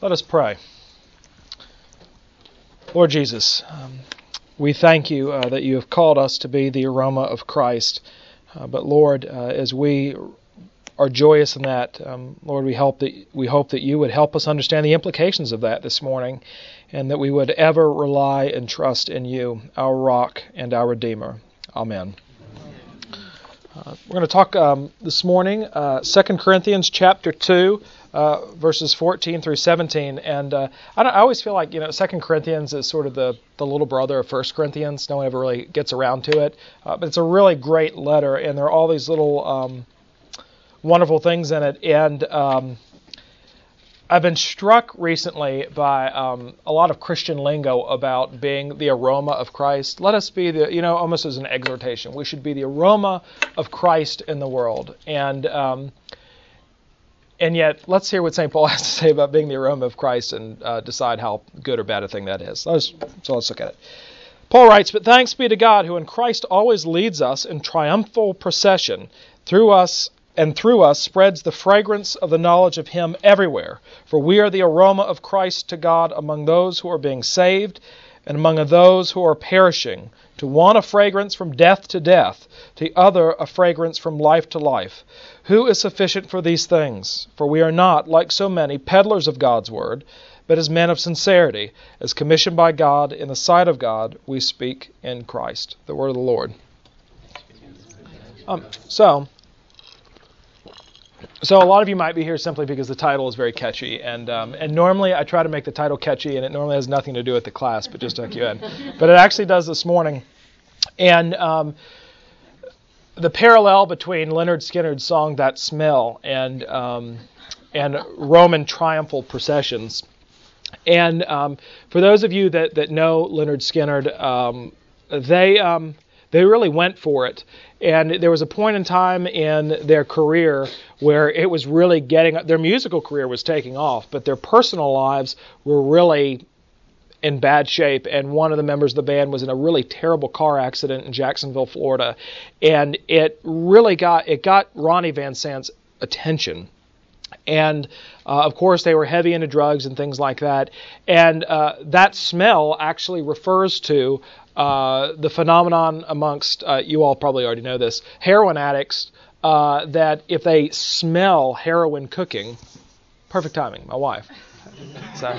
Let us pray. Lord Jesus, um, we thank you uh, that you have called us to be the aroma of Christ. Uh, but Lord, uh, as we are joyous in that, um, Lord, we hope that we hope that you would help us understand the implications of that this morning, and that we would ever rely and trust in you, our rock and our redeemer. Amen. Uh, we're going to talk um, this morning, uh, 2 Corinthians chapter 2, uh, verses 14 through 17. And uh, I, I, always feel like, you know, 2 Corinthians is sort of the, the little brother of 1 Corinthians. No one ever really gets around to it. Uh, but it's a really great letter, and there are all these little um, wonderful things in it. And um, I've been struck recently by um, a lot of Christian lingo about being the aroma of Christ. Let us be the, you know, almost as an exhortation. We should be the aroma of Christ in the world. And um, and yet, let's hear what St. Paul has to say about being the aroma of Christ and uh, decide how good or bad a thing that is. Let's, so let's look at it. Paul writes, But thanks be to God who in Christ always leads us in triumphal procession through us and through us spreads the fragrance of the knowledge of Him everywhere. For we are the aroma of Christ to God among those who are being saved and among those who are perishing. To one a fragrance from death to death, to the other a fragrance from life to life. Who is sufficient for these things? For we are not, like so many, peddlers of God's word, but as men of sincerity, as commissioned by God in the sight of God, we speak in Christ. The word of the Lord. Um, so, so a lot of you might be here simply because the title is very catchy, and um, and normally I try to make the title catchy, and it normally has nothing to do with the class, but just to hook you in. But it actually does this morning, and um, the parallel between Lynyrd Skynyrd's song "That Smell" and um, and Roman triumphal processions. And um, for those of you that that know Leonard Skynyrd, um, they um, they really went for it. And there was a point in time in their career where it was really getting their musical career was taking off, but their personal lives were really in bad shape. And one of the members of the band was in a really terrible car accident in Jacksonville, Florida, and it really got it got Ronnie Van Zant's attention. And uh, of course, they were heavy into drugs and things like that. And uh, that smell actually refers to uh, the phenomenon amongst uh, you all probably already know this heroin addicts uh, that if they smell heroin cooking, perfect timing. My wife. So,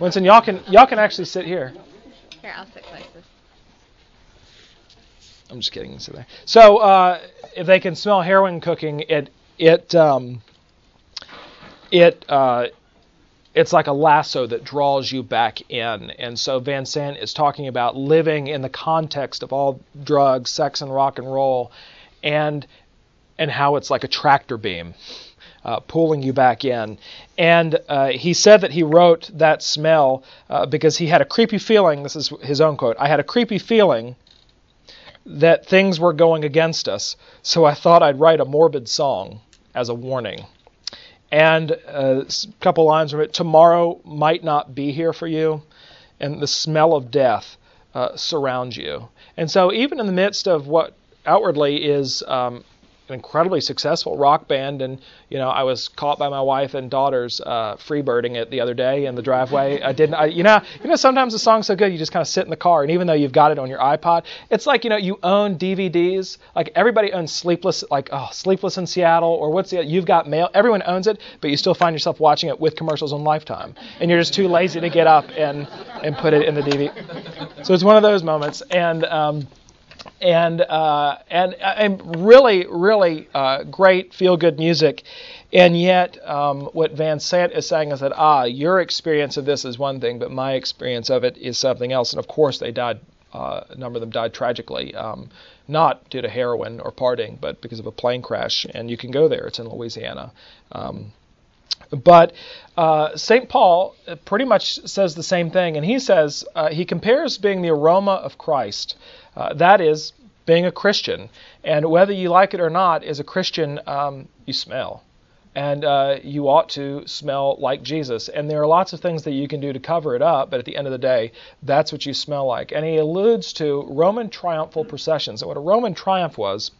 Winston, y'all can y'all can actually sit here. Here, I'll sit closest. I'm just kidding. Sit there. So, uh, if they can smell heroin cooking, it it um, it uh, it's like a lasso that draws you back in. And so Van Zant is talking about living in the context of all drugs, sex, and rock and roll, and and how it's like a tractor beam. Uh, pulling you back in. And uh, he said that he wrote that smell uh, because he had a creepy feeling. This is his own quote I had a creepy feeling that things were going against us, so I thought I'd write a morbid song as a warning and uh, a couple lines from it tomorrow might not be here for you and the smell of death uh, surrounds you. And so even in the midst of what outwardly is um, an incredibly successful rock band, and you know I was caught by my wife and daughters uh, freebirding it the other day in the driveway. I didn't, I, you know, you know sometimes the song's so good you just kind of sit in the car, and even though you've got it on your iPod, it's like you know you own DVDs. Like everybody owns Sleepless, like oh Sleepless in Seattle, or what's the you've got mail. Everyone owns it, but you still find yourself watching it with commercials on Lifetime, and you're just too lazy to get up and and put it in the DVD. So it's one of those moments, and. Um, and uh, and and really really uh, great feel good music, and yet um, what Van Zant is saying is that ah your experience of this is one thing, but my experience of it is something else. And of course they died. Uh, a number of them died tragically, um, not due to heroin or partying, but because of a plane crash. And you can go there; it's in Louisiana. Um, but uh, St. Paul pretty much says the same thing, and he says uh, he compares being the aroma of Christ uh, that is being a Christian. And whether you like it or not, as a Christian, um, you smell. And uh, you ought to smell like Jesus. And there are lots of things that you can do to cover it up, but at the end of the day, that's what you smell like. And he alludes to Roman triumphal processions. And what a Roman triumph was,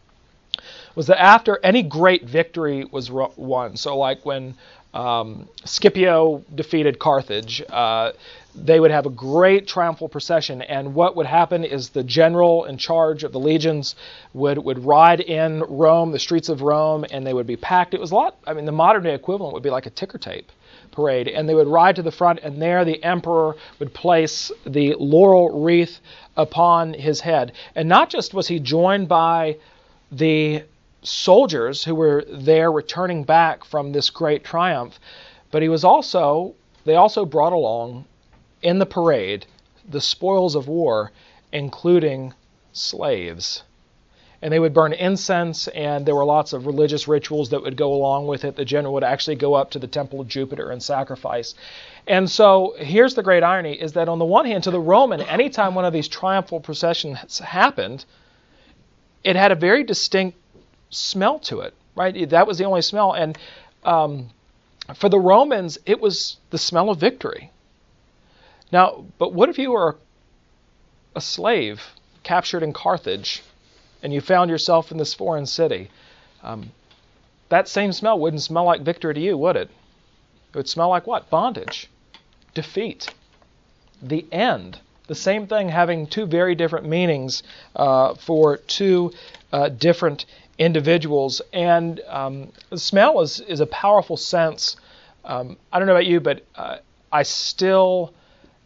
was that after any great victory was won, so like when um, Scipio defeated Carthage, uh, they would have a great triumphal procession. And what would happen is the general in charge of the legions would, would ride in Rome, the streets of Rome, and they would be packed. It was a lot, I mean, the modern day equivalent would be like a ticker tape parade. And they would ride to the front, and there the emperor would place the laurel wreath upon his head. And not just was he joined by the soldiers who were there returning back from this great triumph, but he was also, they also brought along in the parade the spoils of war, including slaves. And they would burn incense, and there were lots of religious rituals that would go along with it. The general would actually go up to the temple of Jupiter and sacrifice. And so here's the great irony is that on the one hand, to the Roman, anytime one of these triumphal processions happened, it had a very distinct smell to it, right? That was the only smell. And um, for the Romans, it was the smell of victory. Now, but what if you were a slave captured in Carthage and you found yourself in this foreign city? Um, that same smell wouldn't smell like victory to you, would it? It would smell like what? Bondage, defeat, the end. The same thing having two very different meanings uh, for two uh, different individuals. And um, smell is, is a powerful sense. Um, I don't know about you, but uh, I still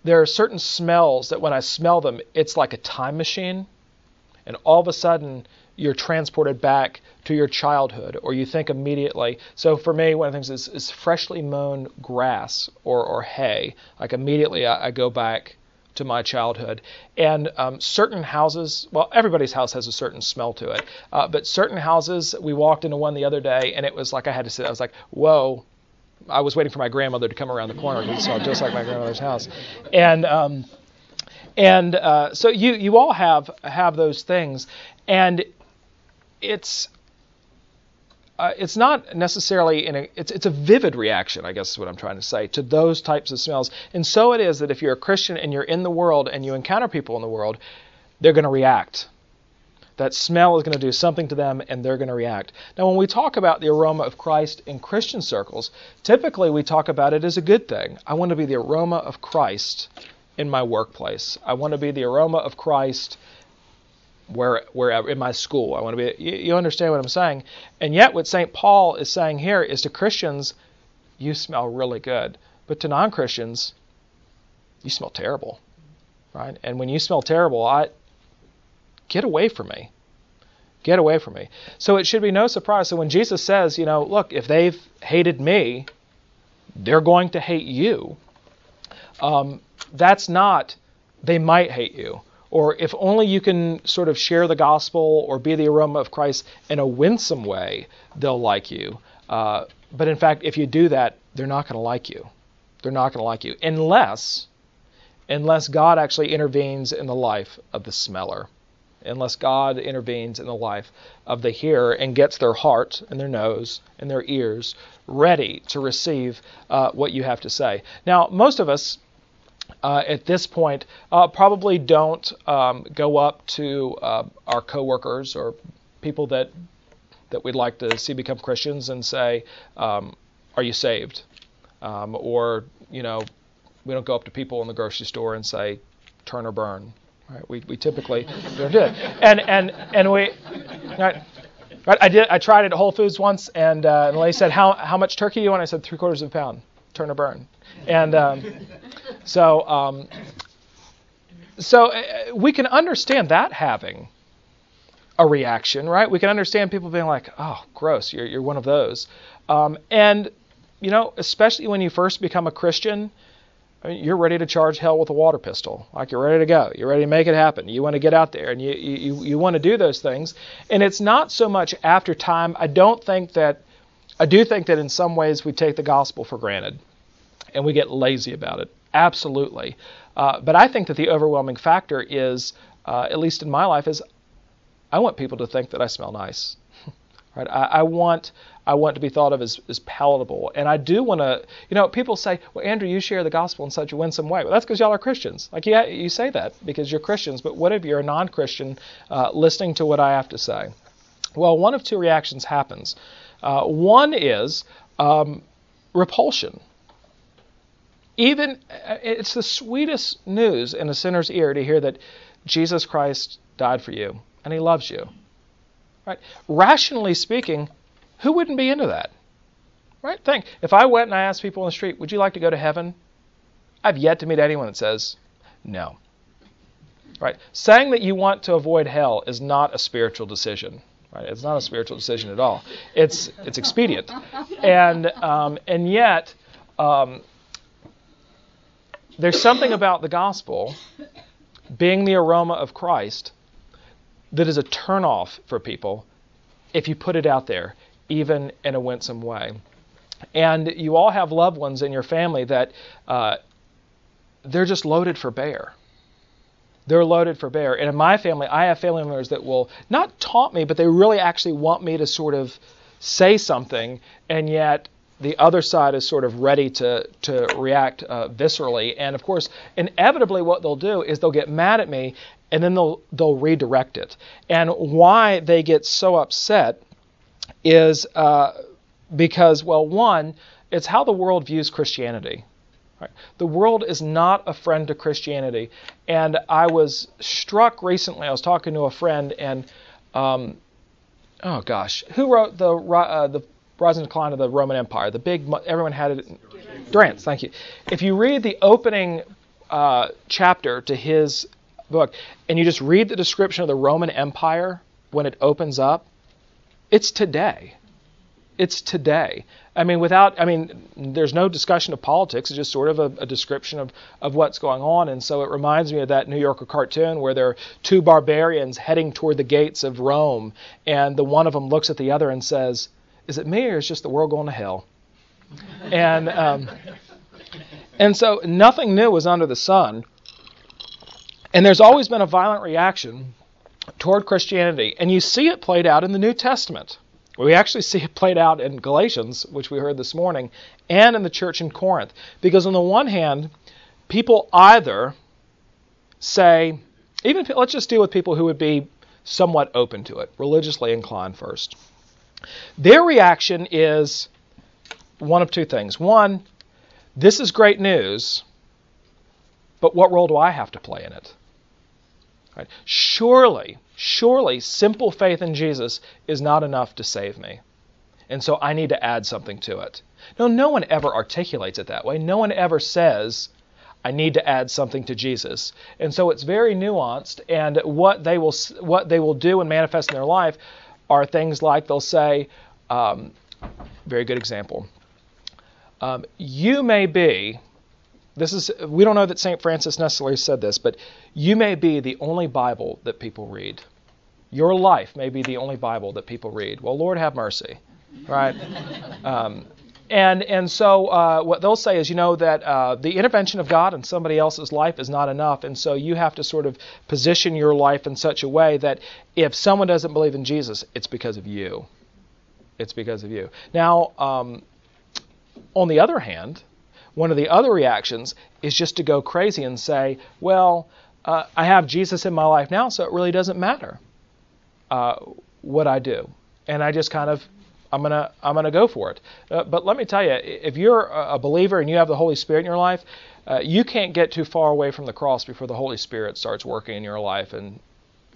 there are certain smells that when I smell them, it's like a time machine, and all of a sudden you're transported back to your childhood, or you think immediately. So for me, one of the things is, is freshly mown grass or, or hay. Like immediately I, I go back to my childhood. And um, certain houses, well, everybody's house has a certain smell to it, uh, but certain houses, we walked into one the other day, and it was like I had to sit. I was like, whoa, I was waiting for my grandmother to come around the corner it smelled just like my grandmother's house, and um, and uh, so you you all have have those things, and it's uh, it's not necessarily in a it's it's a vivid reaction, I guess is what I'm trying to say, to those types of smells. And so it is that if you're a Christian and you're in the world and you encounter people in the world, they're going to react that smell is going to do something to them and they're going to react. Now, when we talk about the aroma of Christ in Christian circles, typically we talk about it as a good thing. I want to be the aroma of Christ in my workplace. I want to be the aroma of Christ where wherever in my school. I want to be you, you understand what I'm saying? And yet what St. Paul is saying here is to Christians, you smell really good. But to non-Christians, you smell terrible. Right? And when you smell terrible, I Get away from me. Get away from me. So it should be no surprise. So when Jesus says, you know, look, if they've hated me, they're going to hate you. Um, that's not, they might hate you. Or if only you can sort of share the gospel or be the aroma of Christ in a winsome way, they'll like you. Uh, but in fact, if you do that, they're not going to like you. They're not going to like you unless, unless God actually intervenes in the life of the smeller unless God intervenes in the life of the hearer and gets their heart and their nose and their ears ready to receive uh, what you have to say. Now, most of us uh, at this point uh, probably don't um, go up to uh, our coworkers or people that that we'd like to see become Christians and say, um, "Are you saved?" Um, or you know, we don't go up to people in the grocery store and say, "Turn or burn." Right? We, we typically don't do it. And, and, and we, right, right, I, did, I tried it at Whole Foods once, and, uh, and the lady said, how, how much turkey do you want? I said, three quarters of a pound, turn or burn. And um, so, um, so uh, we can understand that having a reaction, right? We can understand people being like, oh, gross, you're, you're one of those. Um, and, you know, especially when you first become a Christian, I mean, you're ready to charge hell with a water pistol. Like you're ready to go. You're ready to make it happen. You want to get out there and you, you, you want to do those things. And it's not so much after time. I don't think that, I do think that in some ways we take the gospel for granted and we get lazy about it. Absolutely. Uh, but I think that the overwhelming factor is, uh, at least in my life, is I want people to think that I smell nice. right? I, I want I want to be thought of as, as palatable. And I do want to, you know, people say, well, Andrew, you share the gospel in such a winsome way. Well, that's because y'all are Christians. Like, yeah, you say that because you're Christians, but what if you're a non Christian uh, listening to what I have to say? Well, one of two reactions happens. Uh, one is um, repulsion. Even it's the sweetest news in a sinner's ear to hear that Jesus Christ died for you and he loves you. Right? Rationally speaking, who wouldn't be into that? Right? Think. If I went and I asked people on the street, would you like to go to heaven? I've yet to meet anyone that says no. Right? Saying that you want to avoid hell is not a spiritual decision. Right? It's not a spiritual decision at all. It's it's expedient, and um, and yet um, there's something about the gospel being the aroma of Christ that is a turnoff for people if you put it out there, even in a winsome way. And you all have loved ones in your family that uh, they're just loaded for bear. They're loaded for bear. And in my family, I have family members that will not taunt me, but they really actually want me to sort of say something, and yet the other side is sort of ready to to react uh, viscerally. And of course, inevitably, what they'll do is they'll get mad at me, and then they'll they'll redirect it. And why they get so upset is uh, because, well, one, it's how the world views Christianity. Right? The world is not a friend to Christianity. And I was struck recently. I was talking to a friend, and um, oh gosh, who wrote the uh, the rise and decline of the Roman Empire? The big everyone had it. Durant, thank you. If you read the opening uh, chapter to his book, and you just read the description of the Roman Empire when it opens up, it's today. It's today. I mean, without, I mean, there's no discussion of politics. It's just sort of a, a, description of, of what's going on. And so it reminds me of that New Yorker cartoon where there are two barbarians heading toward the gates of Rome, and the one of them looks at the other and says, "Is it me, or is just the world going to hell?" and um, and so nothing new is under the sun. And there's always been a violent reaction toward Christianity, and you see it played out in the New Testament. We actually see it played out in Galatians, which we heard this morning, and in the church in Corinth. Because on the one hand, people either say, even let's just deal with people who would be somewhat open to it, religiously inclined first. Their reaction is one of two things. One, this is great news, but what role do I have to play in it? Right? Surely, surely, simple faith in Jesus is not enough to save me. And so I need to add something to it. No, no one ever articulates it that way. No one ever says, I need to add something to Jesus. And so it's very nuanced, and what they will what they will do and manifest in their life are things like they'll say, um, very good example. Um, you may be this is we don't know that St. Francis necessarily said this, but you may be the only Bible that people read. Your life may be the only Bible that people read. Well, Lord have mercy, right? um, and and so uh, what they'll say is, you know, that uh, the intervention of God in somebody else's life is not enough, and so you have to sort of position your life in such a way that if someone doesn't believe in Jesus, it's because of you. It's because of you. Now, um, on the other hand, one of the other reactions is just to go crazy and say, well, uh, I have Jesus in my life now, so it really doesn't matter uh, what I do. And I just kind of I'm gonna I'm gonna go for it. Uh, but let me tell you, if you're a believer and you have the Holy Spirit in your life, uh, you can't get too far away from the cross before the Holy Spirit starts working in your life and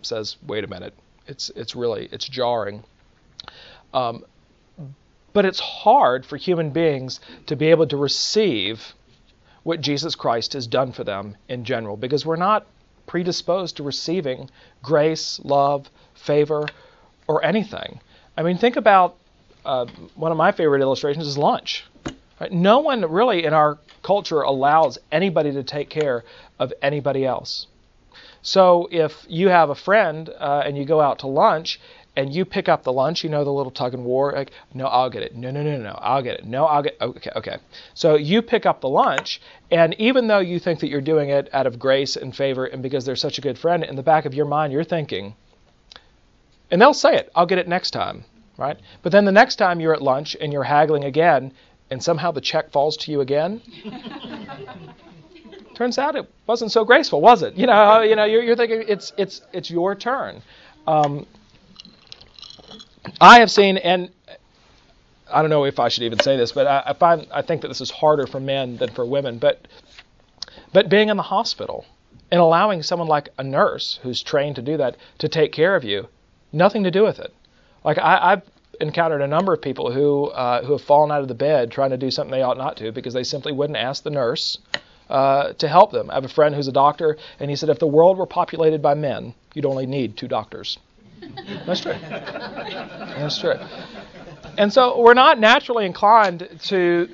says, "Wait a minute." It's it's really it's jarring. Um, but it's hard for human beings to be able to receive what Jesus Christ has done for them in general because we're not predisposed to receiving grace, love, favor, or anything. I mean, think about uh, one of my favorite illustrations is lunch. Right? No one really in our culture allows anybody to take care of anybody else. So if you have a friend uh, and you go out to lunch and you pick up the lunch, you know the little tug and war, like, no, I'll get it. No, no, no, no, I'll get it. No, I'll get okay, okay. So you pick up the lunch, and even though you think that you're doing it out of grace and favor and because they're such a good friend, in the back of your mind you're thinking, and they'll say it, I'll get it next time, right? But then the next time you're at lunch and you're haggling again, and somehow the check falls to you again. Turns out it wasn't so graceful, was it? You know, you know, you're, you're thinking it's it's it's your turn. Um, I have seen, and I don't know if I should even say this, but I, I find I think that this is harder for men than for women. But but being in the hospital and allowing someone like a nurse who's trained to do that to take care of you, nothing to do with it. Like I, have encountered a number of people who uh, who have fallen out of the bed trying to do something they ought not to because they simply wouldn't ask the nurse uh, to help them. I have a friend who's a doctor, and he said if the world were populated by men, you'd only need two doctors. That's true. That's true. And so we're not naturally inclined to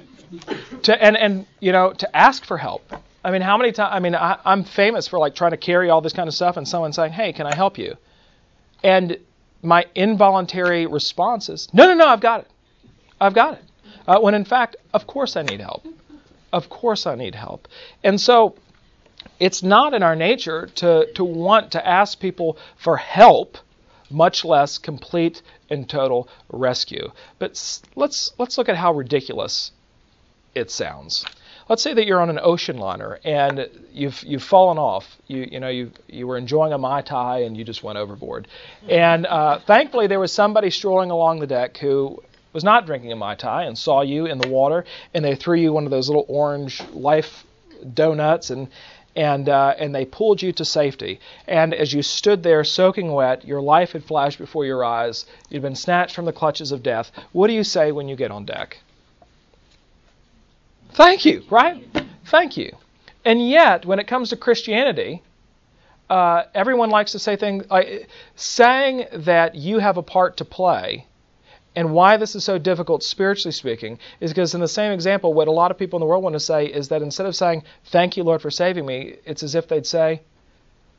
to and and you know to ask for help. I mean, how many times? I mean, I, I'm famous for like trying to carry all this kind of stuff, and someone saying, "Hey, can I help you?" And my involuntary response is, "No, no, no, I've got it. I've got it." Uh, when in fact, of course, I need help. Of course, I need help. And so, it's not in our nature to to want to ask people for help, much less complete and total rescue. But let's let's look at how ridiculous it sounds let's say that you're on an ocean liner and you've you've fallen off. You you know you you were enjoying a mai tai and you just went overboard. And uh, thankfully there was somebody strolling along the deck who was not drinking a mai tai and saw you in the water and they threw you one of those little orange life donuts and and uh, and they pulled you to safety. And as you stood there soaking wet, your life had flashed before your eyes. You'd been snatched from the clutches of death. What do you say when you get on deck? Thank you, right? Thank you. And yet, when it comes to Christianity, uh, everyone likes to say things like saying that you have a part to play and why this is so difficult spiritually speaking is because in the same example what a lot of people in the world want to say is that instead of saying thank you lord for saving me it's as if they'd say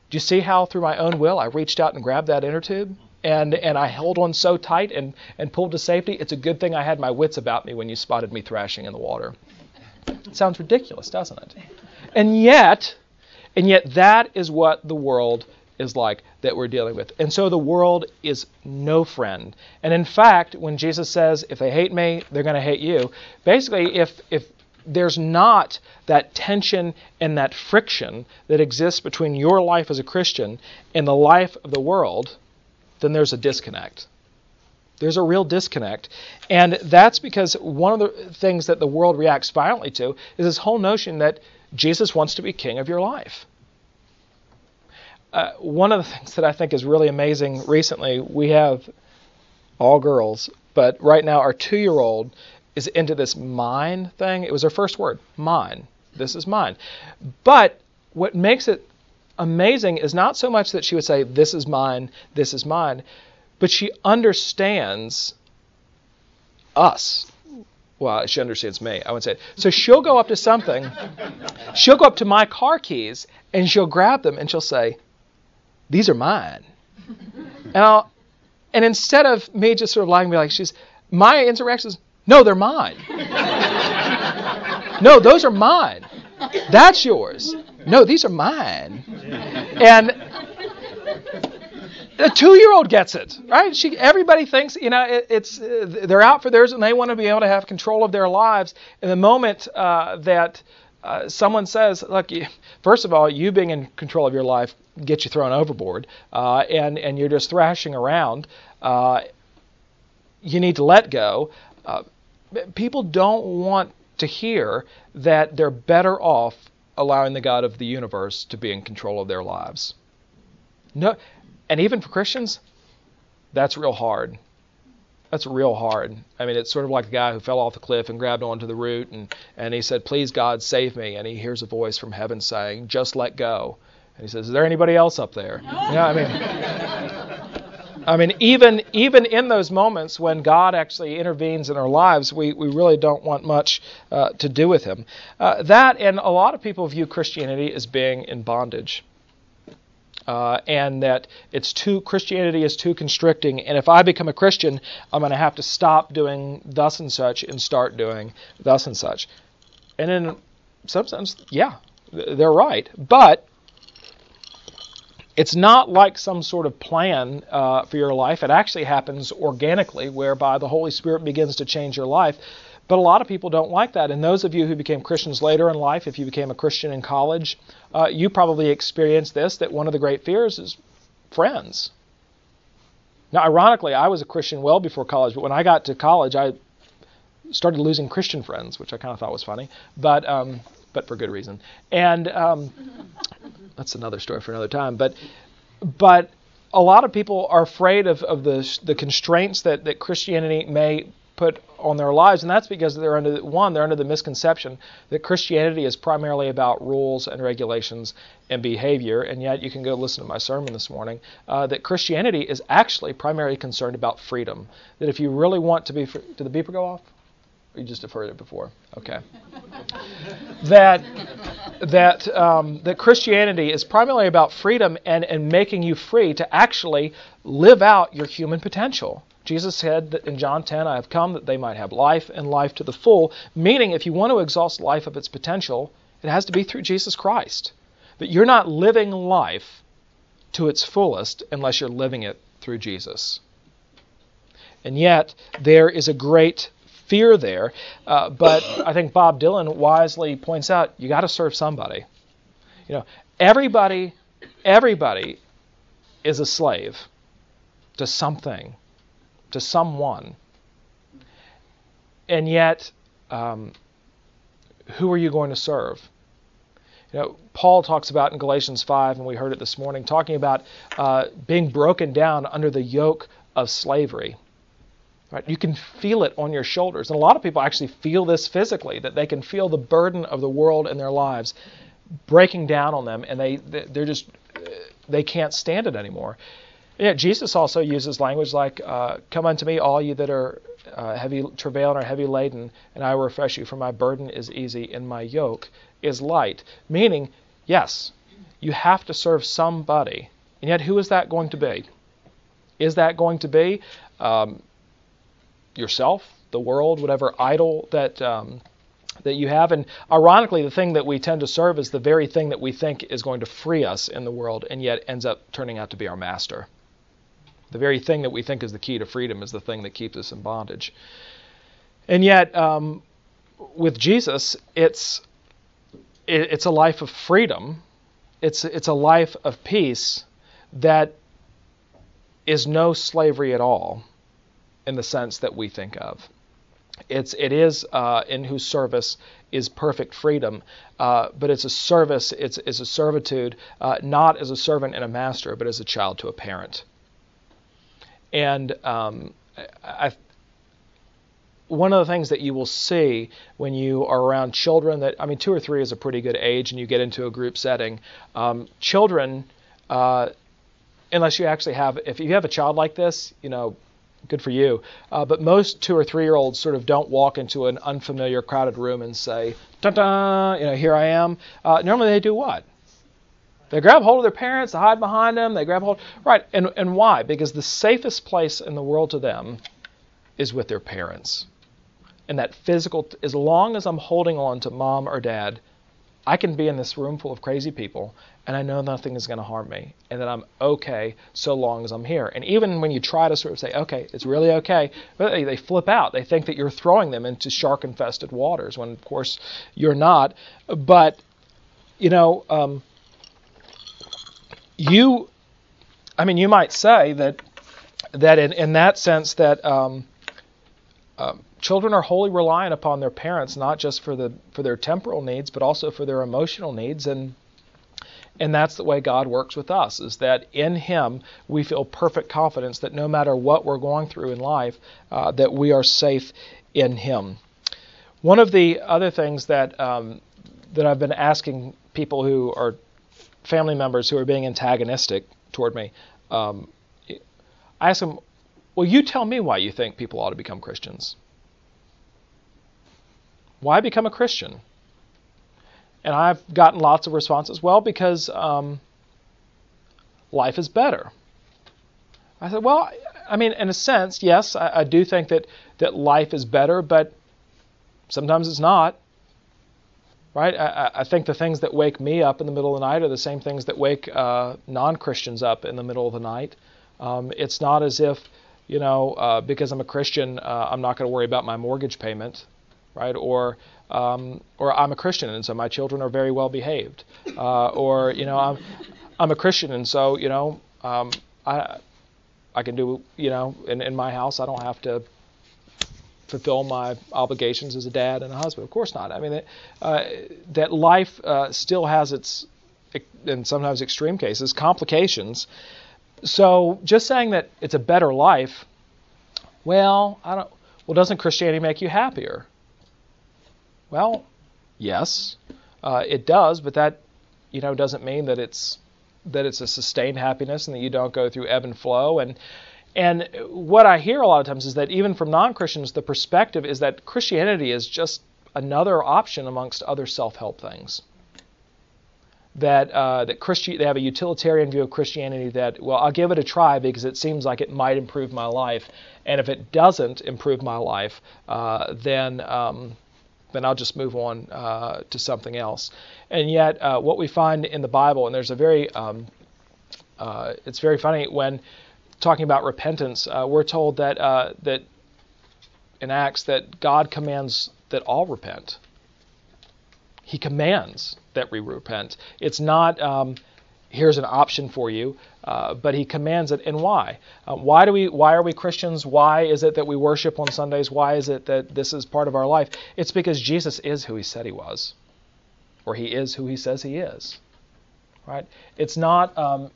do you see how through my own will i reached out and grabbed that inner tube and and i held on so tight and and pulled to safety it's a good thing i had my wits about me when you spotted me thrashing in the water it sounds ridiculous, doesn't it? And yet, and yet that is what the world is like that we're dealing with. And so the world is no friend. And in fact, when Jesus says, if they hate me, they're going to hate you, basically, if, if there's not that tension and that friction that exists between your life as a Christian and the life of the world, then there's a disconnect. There's a real disconnect. And that's because one of the things that the world reacts violently to is this whole notion that Jesus wants to be king of your life. Uh, one of the things that I think is really amazing recently, we have all girls, but right now our two year old is into this mine thing. It was her first word, mine. This is mine. But what makes it amazing is not so much that she would say, This is mine, this is mine, but she understands us. Well, she understands me. I would say. It. So she'll go up to something. She'll go up to my car keys and she'll grab them and she'll say, "These are mine." And I'll, and instead of me just sort of lying, be like, she's my interaction is, "No, they're mine." no, those are mine. That's yours. No, these are mine. And a two-year-old gets it, right? She, everybody thinks, you know, it, it's uh, they're out for theirs and they want to be able to have control of their lives. And the moment uh, that uh, someone says, "Look, first of all, you being in control of your life gets you thrown overboard, uh, and and you're just thrashing around. Uh, you need to let go." Uh, people don't want to hear that they're better off allowing the God of the universe to be in control of their lives. No, and even for Christians, that's real hard. That's real hard. I mean, it's sort of like the guy who fell off the cliff and grabbed onto the root and, and he said, Please, God, save me. And he hears a voice from heaven saying, Just let go. And he says, Is there anybody else up there? Yeah, I mean, I mean, even even in those moments when God actually intervenes in our lives, we, we really don't want much uh, to do with Him. Uh, that and a lot of people view Christianity as being in bondage uh, and that it's too Christianity is too constricting, and if I become a Christian, I'm going to have to stop doing thus and such and start doing thus and such. And in some sense, yeah, they're right, but it's not like some sort of plan uh, for your life. It actually happens organically, whereby the Holy Spirit begins to change your life. But a lot of people don't like that. And those of you who became Christians later in life, if you became a Christian in college, uh, you probably experienced this that one of the great fears is friends. Now, ironically, I was a Christian well before college, but when I got to college, I started losing Christian friends, which I kind of thought was funny, but um, but for good reason. And um, that's another story for another time. But but a lot of people are afraid of, of the the constraints that, that Christianity may put on their lives, and that's because they're under one, they're under the misconception that Christianity is primarily about rules and regulations and behavior, and yet you can go listen to my sermon this morning. Uh, that Christianity is actually primarily concerned about freedom. That if you really want to be, free, did the beeper go off? You just have heard it before? Okay. that that um, that Christianity is primarily about freedom and and making you free to actually live out your human potential. Jesus said that in John 10, I have come that they might have life and life to the full, meaning if you want to exhaust life of its potential, it has to be through Jesus Christ. That you're not living life to its fullest unless you're living it through Jesus. And yet, there is a great fear there. Uh, but I think Bob Dylan wisely points out you got to serve somebody. You know, everybody, everybody is a slave to something to someone. And yet, um, who are you going to serve? You know, Paul talks about in Galatians 5, and we heard it this morning, talking about uh, being broken down under the yoke of slavery. Right? You can feel it on your shoulders. And a lot of people actually feel this physically, that they can feel the burden of the world in their lives breaking down on them, and they they're just they can't stand it anymore. Yeah, Jesus also uses language like, uh, "Come unto me, all you that are uh, heavy travail and are heavy laden, and I will refresh you. For my burden is easy, and my yoke is light." Meaning, yes, you have to serve somebody, and yet who is that going to be? Is that going to be um, yourself, the world, whatever idol that um, that you have. And ironically, the thing that we tend to serve is the very thing that we think is going to free us in the world, and yet ends up turning out to be our master. The very thing that we think is the key to freedom is the thing that keeps us in bondage. And yet, um, with Jesus, it's it, it's a life of freedom. It's it's a life of peace that is no slavery at all, in the sense that we think of. It's it is uh, in whose service is perfect freedom, uh, but it's a service. It's it's a servitude, uh, not as a servant and a master, but as a child to a parent. And um, I, one of the things that you will see when you are around children that I mean, two or three is a pretty good age, and you get into a group setting. Um, children, uh, unless you actually have, if you have a child like this, you know, good for you. Uh, but most two or three year olds sort of don't walk into an unfamiliar, crowded room and say, "Da da," you know, here I am. Uh, normally they do what? They grab hold of their parents, they hide behind them, they grab hold. Right, and, and why? Because the safest place in the world to them is with their parents. And that physical, as long as I'm holding on to mom or dad, I can be in this room full of crazy people and I know nothing is going to harm me and that I'm okay so long as I'm here. And even when you try to sort of say, okay, it's really okay, they, flip out. They think that you're throwing them into shark infested waters when, of course, you're not. But, you know, um, you, I mean, you might say that that in, in that sense that um, uh, children are wholly reliant upon their parents, not just for the for their temporal needs, but also for their emotional needs, and and that's the way God works with us. Is that in Him we feel perfect confidence that no matter what we're going through in life, uh, that we are safe in Him. One of the other things that um, that I've been asking people who are family members who are being antagonistic toward me, um, I ask them, Well, you tell me why you think people ought to become Christians. Why become a Christian? And I've gotten lots of responses. Well, because um, life is better. I said, Well, I mean, in a sense, yes, I, I do think that, that life is better, but sometimes it's not right? I, I, think the things that wake me up in the middle of the night are the same things that wake uh, non-Christians up in the middle of the night. Um, it's not as if, you know, uh, because I'm a Christian, uh, I'm not going to worry about my mortgage payment, right? Or um, or I'm a Christian and so my children are very well behaved, uh, or you know, I'm I'm a Christian and so you know, um, I I can do you know, in in my house I don't have to fulfill my obligations as a dad and a husband. Of course not. I mean, uh, that life uh, still has its, in sometimes extreme cases, complications. So just saying that it's a better life, well, I don't. Well, doesn't Christianity make you happier? Well, yes, uh, it does, but that you know doesn't mean that it's that it's a sustained happiness and that you don't go through ebb and flow and and what I hear a lot of times is that even from non-Christians the perspective is that Christianity is just another option amongst other self-help things that uh, that Christi- they have a utilitarian view of Christianity that well I'll give it a try because it seems like it might improve my life and if it doesn't improve my life uh, then um, then I'll just move on uh, to something else. And yet, uh, what we find in the Bible, and there's a very, um, uh, it's very funny when talking about repentance, uh, we're told that uh, that in Acts that God commands that all repent. He commands that we repent. It's not um, here's an option for you, uh, but he commands it. And why? Uh, why do we? Why are we Christians? Why is it that we worship on Sundays? Why is it that this is part of our life? It's because Jesus is who he said he was, or he is who he says he is. Right? It's not. Um,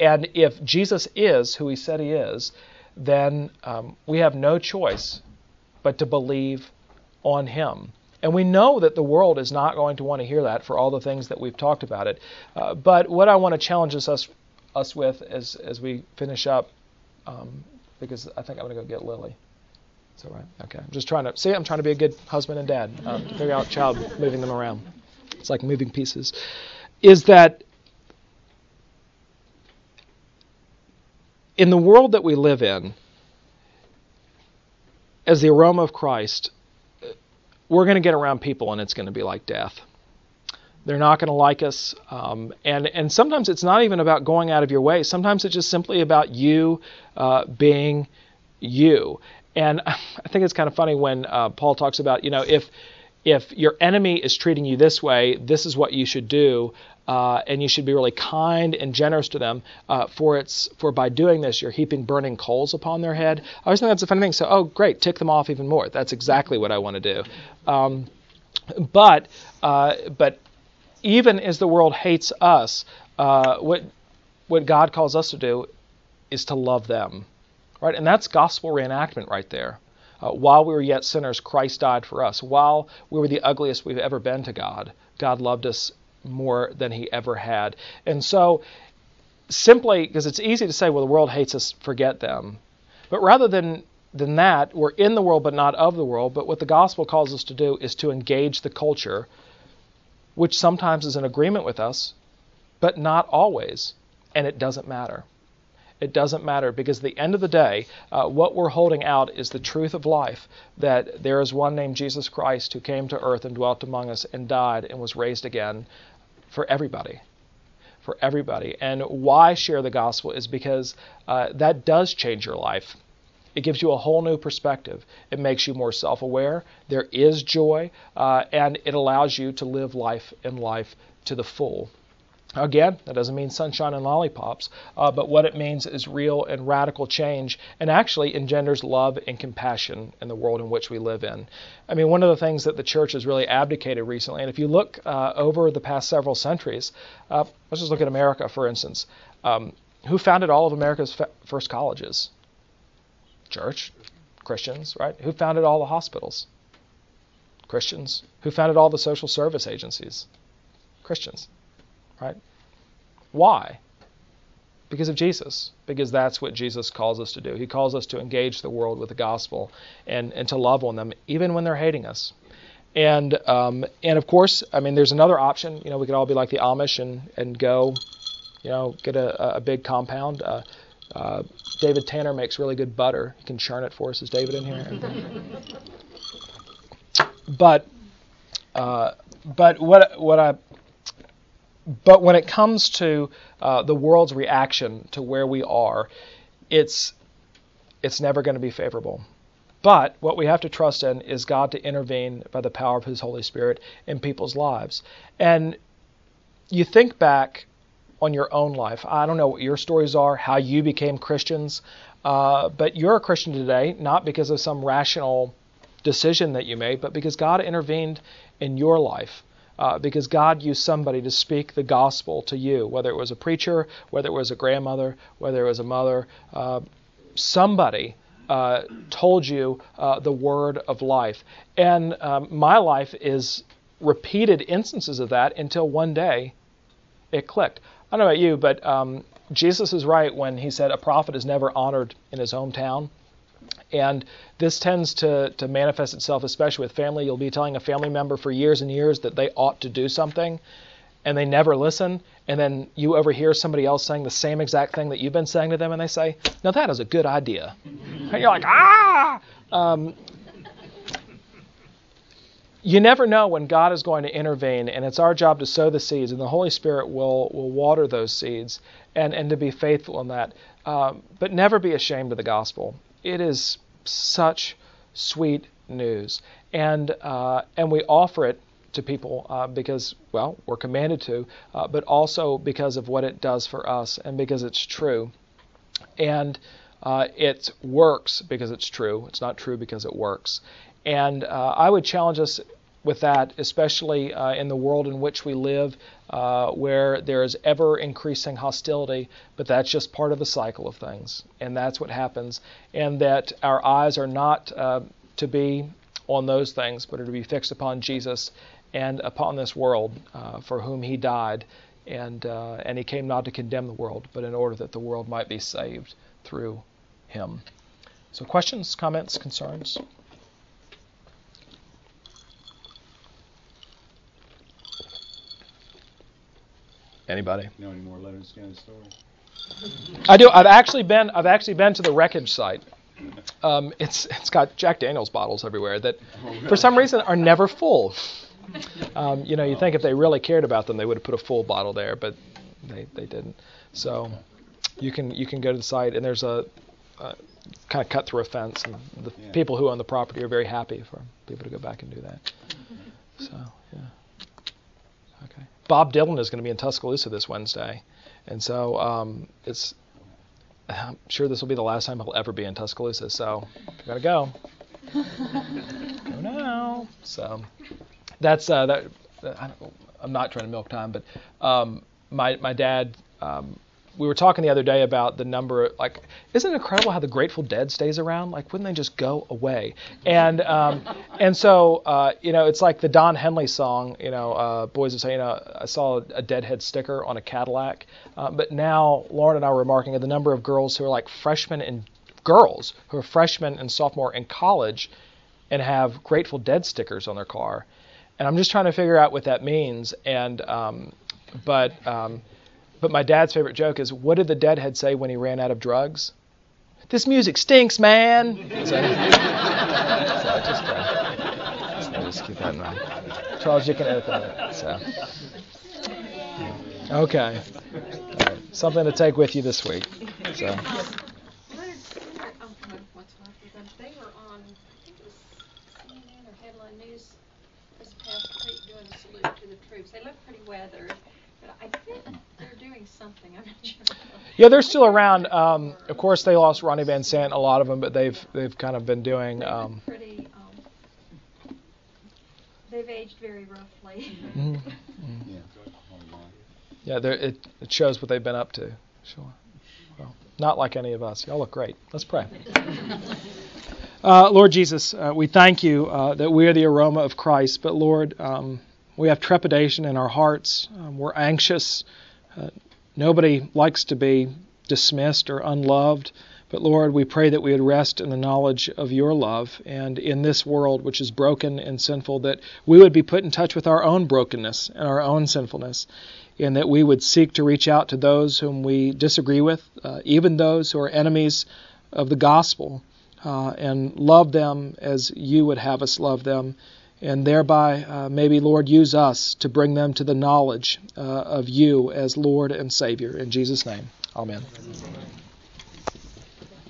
and if Jesus is who he said he is, then um, we have no choice but to believe on him. And we know that the world is not going to want to hear that for all the things that we've talked about it. Uh, but what I want to challenge us us with as as we finish up, um, because I think I'm going to go get Lily. Is that right? Okay. I'm just trying to see. I'm trying to be a good husband and dad. Um, to figure out child moving them around. It's like moving pieces. Is that in the world that we live in, as the aroma of Christ, we're going to get around people and it's going to be like death. They're not going to like us. Um, and, and sometimes it's not even about going out of your way. Sometimes it's just simply about you uh, being you. And I think it's kind of funny when uh, Paul talks about, you know, if if your enemy is treating you this way, this is what you should do uh, and you should be really kind and generous to them. Uh, for it's for by doing this, you're heaping burning coals upon their head. I always think that's a funny thing. So, oh, great, tick them off even more. That's exactly what I want to do. Um, but uh, but even as the world hates us, uh, what what God calls us to do is to love them, right? And that's gospel reenactment right there. Uh, while we were yet sinners, Christ died for us. While we were the ugliest we've ever been to God, God loved us more than he ever had. And so, simply because it's easy to say, well, the world hates us, forget them. But rather than than that, we're in the world but not of the world. But what the gospel calls us to do is to engage the culture, which sometimes is in agreement with us, but not always. And it doesn't matter. It doesn't matter because at the end of the day, uh, what we're holding out is the truth of life that there is one named Jesus Christ who came to earth and dwelt among us and died and was raised again for everybody. For everybody. And why share the gospel is because uh, that does change your life. It gives you a whole new perspective. It makes you more self aware. There is joy, uh, and it allows you to live life in life to the full. Again, that doesn't mean sunshine and lollipops, uh, but what it means is real and radical change and actually engenders love and compassion in the world in which we live in. I mean, one of the things that the church has really abdicated recently, and if you look uh, over the past several centuries, uh, let's just look at America, for instance. Um, who founded all of America's fa- first colleges? Church, Christians, right? Who founded all the hospitals? Christians. Who founded all the social service agencies? Christians. Right? Why? Because of Jesus. Because that's what Jesus calls us to do. He calls us to engage the world with the gospel and, and to love on them, even when they're hating us. And um, and of course, I mean, there's another option. You know, we could all be like the Amish and and go, you know, get a, a big compound. Uh, uh, David Tanner makes really good butter. He can churn it for us. Is David in here? but uh, but what what I but when it comes to uh, the world's reaction to where we are, it's it's never going to be favorable. But what we have to trust in is God to intervene by the power of His Holy Spirit in people's lives. And you think back on your own life. I don't know what your stories are, how you became Christians, uh, but you're a Christian today not because of some rational decision that you made, but because God intervened in your life. Uh, because God used somebody to speak the gospel to you, whether it was a preacher, whether it was a grandmother, whether it was a mother, uh, somebody uh, told you uh, the word of life. And um, my life is repeated instances of that until one day it clicked. I don't know about you, but um, Jesus is right when he said a prophet is never honored in his hometown. And this tends to, to manifest itself, especially with family. You'll be telling a family member for years and years that they ought to do something, and they never listen. And then you overhear somebody else saying the same exact thing that you've been saying to them, and they say, Now that is a good idea. And you're like, Ah! Um, you never know when God is going to intervene, and it's our job to sow the seeds, and the Holy Spirit will, will water those seeds and, and to be faithful in that. Um, but never be ashamed of the gospel. It is such sweet news, and uh, and we offer it to people uh, because well we're commanded to, uh, but also because of what it does for us and because it's true, and uh, it works because it's true. It's not true because it works, and uh, I would challenge us with that, especially uh, in the world in which we live, uh, where there is ever increasing hostility, but that's just part of the cycle of things. And that's what happens. And that our eyes are not uh, to be on those things, but are to be fixed upon Jesus and upon this world uh, for whom he died. And, uh, and he came not to condemn the world, but in order that the world might be saved through him. So, questions, comments, concerns? Anybody? Know any more Lynyrd Skynyrd story? I do. I've actually been. I've actually been to the wreckage site. Um, it's it's got Jack Daniels bottles everywhere that, for some reason, are never full. Um, you know, you think if they really cared about them, they would have put a full bottle there, but they they didn't. So, you can you can go to the site and there's a, a kind of cut through a fence, and the Yeah. people who own the property are very happy for people to go back and do that. So yeah. Okay. Bob Dylan is going to be in Tuscaloosa this Wednesday, and so um, it's. I'm sure this will be the last time he'll ever be in Tuscaloosa. So you gotta go. go now. So that's uh, that. I I'm not trying to milk time, but um, my my dad. Um, we were talking the other day about the number. Like, isn't it incredible how the Grateful Dead stays around? Like, wouldn't they just go away? And um, and so uh, you know, it's like the Don Henley song. You know, uh, boys would saying you know, I saw a Deadhead sticker on a Cadillac. Uh, but now Lauren and I were remarking at the number of girls who are like freshmen and girls who are freshmen and sophomore in college and have Grateful Dead stickers on their car. And I'm just trying to figure out what that means. And um, but um, but my dad's favorite joke is, what did the Deadhead say when he ran out of drugs? This music stinks, man. So, so just, uh, so just keep that in mind. Charles, you can edit that. So. Okay. All right. Something to take with you this week. So. Lynyrd Skynyrd, oh, no, what's wrong with them? They were on, I think it was CNN or Headline News this past week doing a salute to the troops. They look pretty weathered, but I think they're doing something. I'm not sure. Yeah, they're still around. Um, of course, they lost Ronnie Van Zant, a lot of them, but they've they've kind of been doing. They look Um, pretty, um, they've aged very roughly. mhm. Yeah. Oh, my. Yeah, it, it shows what they've been up to. Sure. Well, not like any of us. Y'all look great. Let's pray. Uh, Lord Jesus, uh, we thank you uh, that we are the aroma of Christ, but Lord, um, we have trepidation in our hearts. Um, we're anxious. Nobody likes to be dismissed or unloved. But Lord, we pray that we would rest in the knowledge of your love and in this world which is broken and sinful, that we would be put in touch with our own brokenness and our own sinfulness, and that we would seek to reach out to those whom we disagree with, uh, even those who are enemies of the gospel, uh, and love them as you would have us love them. And thereby, uh, maybe, Lord, use us to bring them to the knowledge uh, of you as Lord and Savior. In Jesus' name, amen.